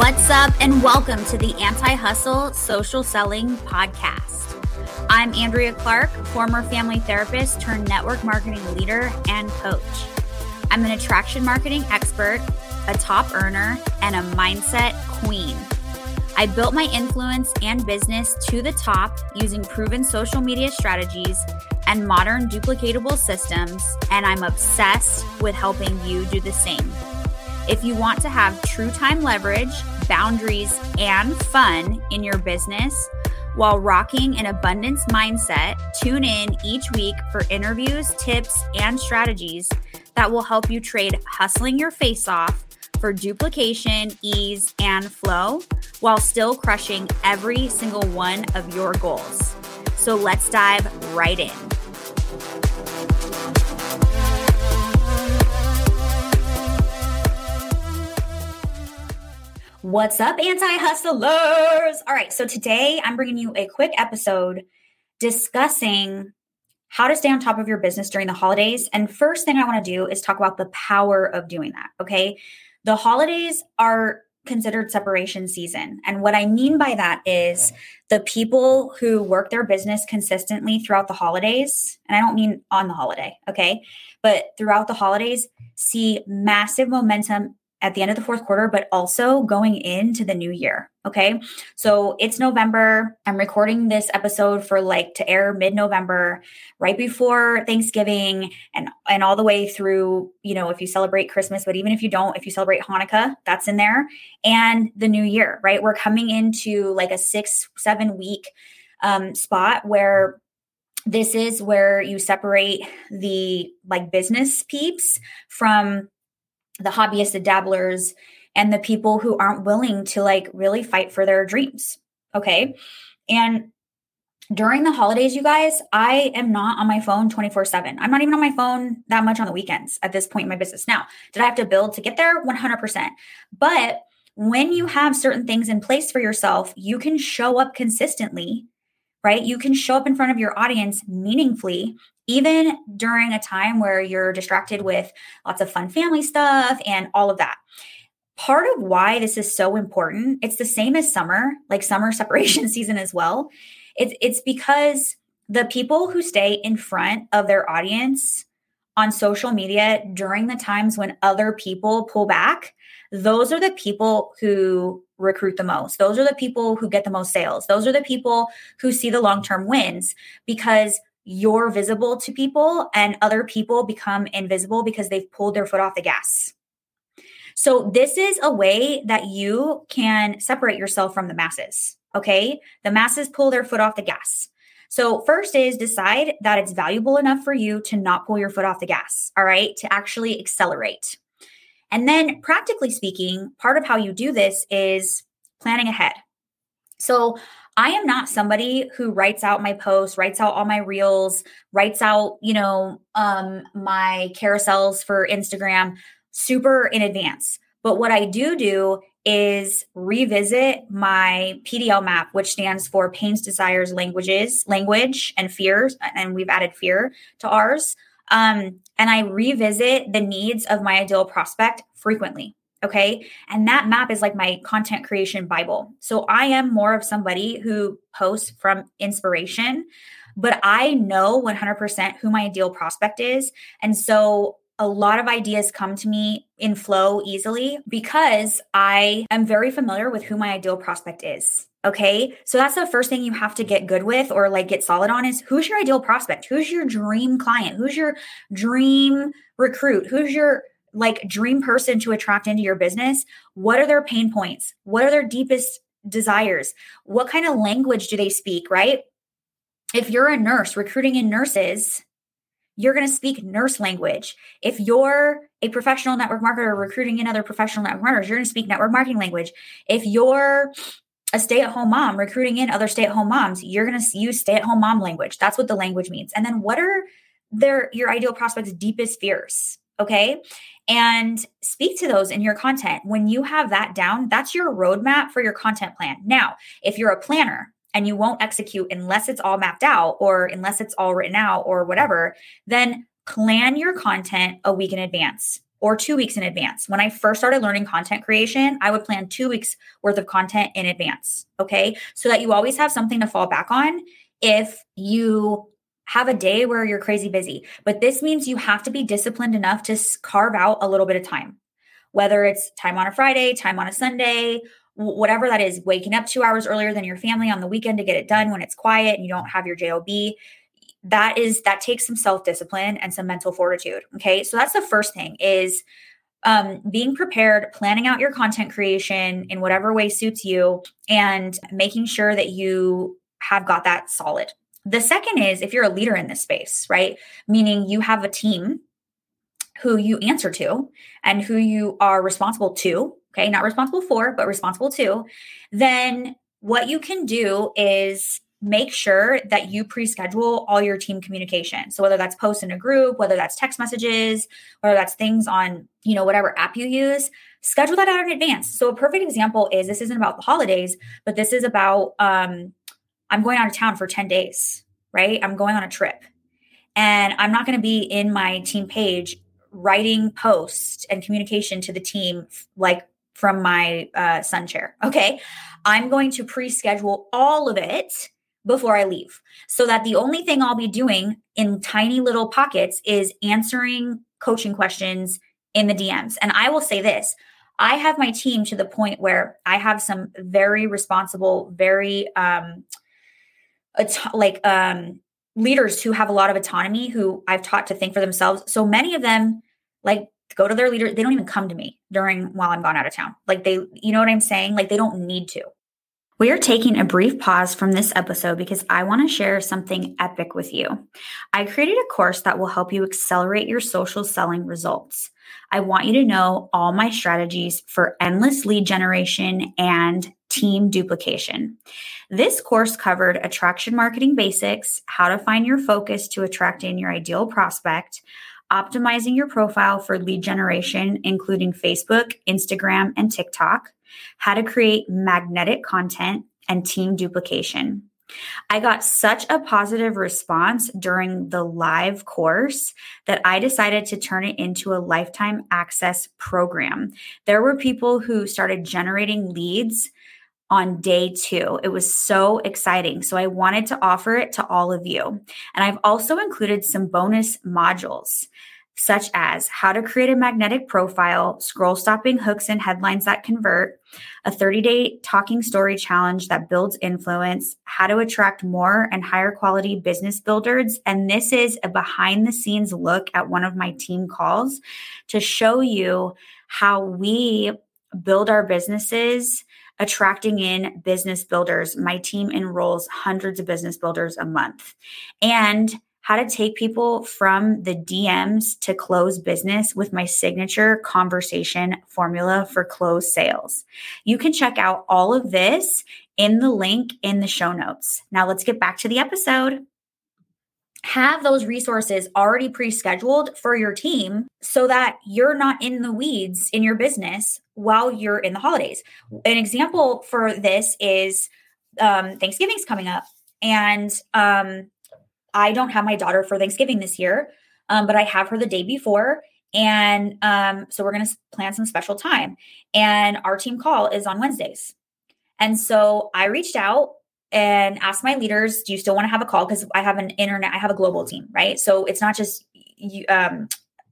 What's up, and welcome to the Anti Hustle Social Selling Podcast. I'm Andrea Clark, former family therapist turned network marketing leader and coach. I'm an attraction marketing expert, a top earner, and a mindset queen. I built my influence and business to the top using proven social media strategies and modern duplicatable systems, and I'm obsessed with helping you do the same. If you want to have true time leverage, boundaries, and fun in your business while rocking an abundance mindset, tune in each week for interviews, tips, and strategies that will help you trade hustling your face off for duplication, ease, and flow while still crushing every single one of your goals. So let's dive right in. What's up, anti hustlers? All right, so today I'm bringing you a quick episode discussing how to stay on top of your business during the holidays. And first thing I want to do is talk about the power of doing that. Okay. The holidays are considered separation season. And what I mean by that is the people who work their business consistently throughout the holidays, and I don't mean on the holiday, okay, but throughout the holidays, see massive momentum at the end of the fourth quarter, but also going into the new year. Okay. So it's November. I'm recording this episode for like to air mid November, right before Thanksgiving and, and all the way through, you know, if you celebrate Christmas, but even if you don't, if you celebrate Hanukkah, that's in there and the new year, right? We're coming into like a six, seven week um, spot where this is where you separate the like business peeps from the hobbyists, the dabblers, and the people who aren't willing to like really fight for their dreams. Okay. And during the holidays, you guys, I am not on my phone 24 7. I'm not even on my phone that much on the weekends at this point in my business. Now, did I have to build to get there? 100%. But when you have certain things in place for yourself, you can show up consistently, right? You can show up in front of your audience meaningfully even during a time where you're distracted with lots of fun family stuff and all of that. Part of why this is so important, it's the same as summer, like summer separation season as well. It's it's because the people who stay in front of their audience on social media during the times when other people pull back, those are the people who recruit the most. Those are the people who get the most sales. Those are the people who see the long-term wins because you're visible to people and other people become invisible because they've pulled their foot off the gas. So, this is a way that you can separate yourself from the masses. Okay. The masses pull their foot off the gas. So, first is decide that it's valuable enough for you to not pull your foot off the gas. All right. To actually accelerate. And then, practically speaking, part of how you do this is planning ahead. So, I am not somebody who writes out my posts, writes out all my reels, writes out, you know, um, my carousels for Instagram super in advance. But what I do do is revisit my PDL map, which stands for pains, desires, languages, language, and fears. And we've added fear to ours. Um, and I revisit the needs of my ideal prospect frequently. Okay. And that map is like my content creation Bible. So I am more of somebody who posts from inspiration, but I know 100% who my ideal prospect is. And so a lot of ideas come to me in flow easily because I am very familiar with who my ideal prospect is. Okay. So that's the first thing you have to get good with or like get solid on is who's your ideal prospect? Who's your dream client? Who's your dream recruit? Who's your like dream person to attract into your business, what are their pain points? What are their deepest desires? What kind of language do they speak, right? If you're a nurse recruiting in nurses, you're going to speak nurse language. If you're a professional network marketer recruiting in other professional network marketers, you're going to speak network marketing language. If you're a stay-at-home mom recruiting in other stay-at-home moms, you're going to use stay-at-home mom language. That's what the language means. And then what are their your ideal prospects deepest fears? Okay. And speak to those in your content. When you have that down, that's your roadmap for your content plan. Now, if you're a planner and you won't execute unless it's all mapped out or unless it's all written out or whatever, then plan your content a week in advance. or two weeks in advance. When I first started learning content creation, I would plan two weeks worth of content in advance. Okay. So that you always have something to fall back on if you have a day where you're crazy busy. But this means you have to be disciplined enough to carve out a little bit of time, whether it's time on a Friday, time on a Sunday, whatever that is, waking up two hours earlier than your family on the weekend to get it done when it's quiet and you don't have your JOB. That is that takes some self-discipline and some mental fortitude okay? So that's the first thing is um, being prepared planning out your content creation in whatever way suits you and making sure that you have got that solid the second is if you're a leader in this space right meaning you have a team who you answer to and who you are responsible to okay not responsible for but responsible to then what you can do is make sure that you pre-schedule all your team communication. So whether that's posts in a group, whether that's text messages, whether that's things on, you know, whatever app you use, schedule that out in advance. So a perfect example is this isn't about the holidays, but this is about um I'm going out of town for 10 days, right? I'm going on a trip. And I'm not going to be in my team page writing posts and communication to the team like from my uh, sun chair. Okay. I'm going to pre schedule all of it before I leave. So that the only thing I'll be doing in tiny little pockets is answering coaching questions in the DMs. And I will say this I have my team to the point where I have some very responsible, very um, like um, leaders who have a lot of autonomy who I've taught to think for themselves. So many of them like go to their leader, they don't even come to me during while I'm gone out of town. Like they, you know what I'm saying? Like they don't need to. We are taking a brief pause from this episode because I want to share something epic with you. I created a course that will help you accelerate your social selling results. I want you to know all my strategies for endless lead generation and team duplication. This course covered attraction marketing basics, how to find your focus to attract in your ideal prospect, optimizing your profile for lead generation, including Facebook, Instagram, and TikTok how to create magnetic content, and team duplication. I got such a positive response during the live course that I decided to turn it into a lifetime access program. There were people who started generating leads on day two. It was so exciting. So I wanted to offer it to all of you. And I've also included some bonus modules such as how to create a magnetic profile, scroll stopping hooks and headlines that convert, a 30 day talking story challenge that builds influence, how to attract more and higher quality business builders. And this is a behind the scenes look at one of my team calls to show you how we build our businesses attracting in business builders. My team enrolls hundreds of business builders a month. And how to take people from the DMs to close business with my signature conversation formula for close sales. You can check out all of this in the link in the show notes. Now let's get back to the episode. Have those resources already pre scheduled for your team so that you're not in the weeds in your business while you're in the holidays. An example for this is um, Thanksgiving's coming up. And um, I don't have my daughter for Thanksgiving this year, um, but I have her the day before. And um, so we're going to plan some special time. And our team call is on Wednesdays. And so I reached out and asked my leaders, do you still want to have a call? Because I have an internet, I have a global team, right? So it's not just um,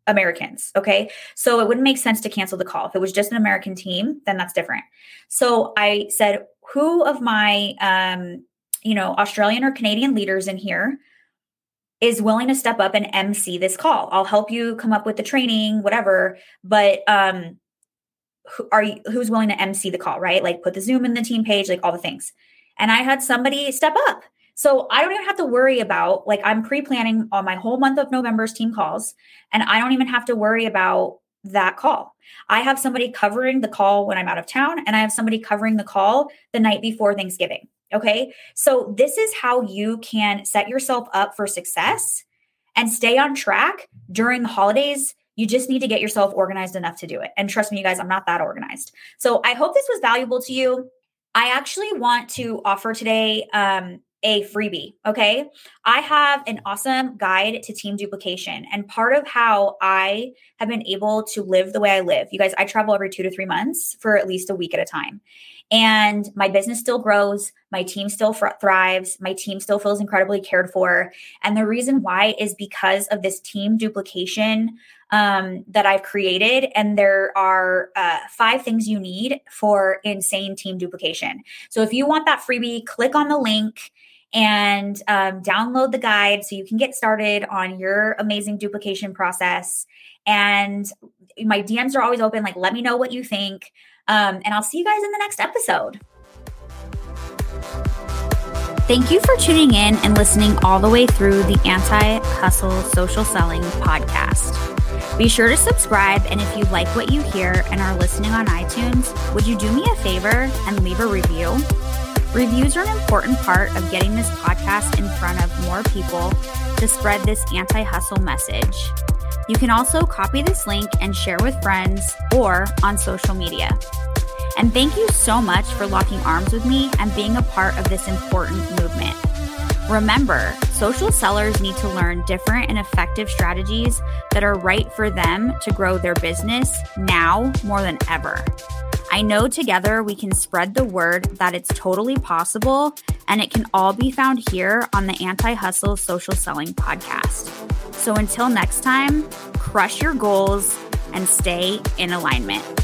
Americans. Okay. So it wouldn't make sense to cancel the call. If it was just an American team, then that's different. So I said, who of my, um, you know, Australian or Canadian leaders in here is willing to step up and MC this call. I'll help you come up with the training, whatever. But um, who are you? Who's willing to MC the call? Right? Like put the Zoom in the team page, like all the things. And I had somebody step up. So I don't even have to worry about like I'm pre-planning on my whole month of November's team calls, and I don't even have to worry about that call. I have somebody covering the call when I'm out of town, and I have somebody covering the call the night before Thanksgiving. Okay. So, this is how you can set yourself up for success and stay on track during the holidays. You just need to get yourself organized enough to do it. And trust me, you guys, I'm not that organized. So, I hope this was valuable to you. I actually want to offer today um, a freebie. Okay. I have an awesome guide to team duplication. And part of how I have been able to live the way I live, you guys, I travel every two to three months for at least a week at a time. And my business still grows. My team still fr- thrives. My team still feels incredibly cared for. And the reason why is because of this team duplication um, that I've created. And there are uh, five things you need for insane team duplication. So if you want that freebie, click on the link and um, download the guide so you can get started on your amazing duplication process. And my DMs are always open. Like, let me know what you think. Um, and I'll see you guys in the next episode. Thank you for tuning in and listening all the way through the Anti Hustle Social Selling podcast. Be sure to subscribe, and if you like what you hear and are listening on iTunes, would you do me a favor and leave a review? Reviews are an important part of getting this podcast in front of more people to spread this anti hustle message. You can also copy this link and share with friends or on social media. And thank you so much for locking arms with me and being a part of this important movement. Remember, social sellers need to learn different and effective strategies that are right for them to grow their business now more than ever. I know together we can spread the word that it's totally possible, and it can all be found here on the Anti Hustle Social Selling Podcast. So until next time, crush your goals and stay in alignment.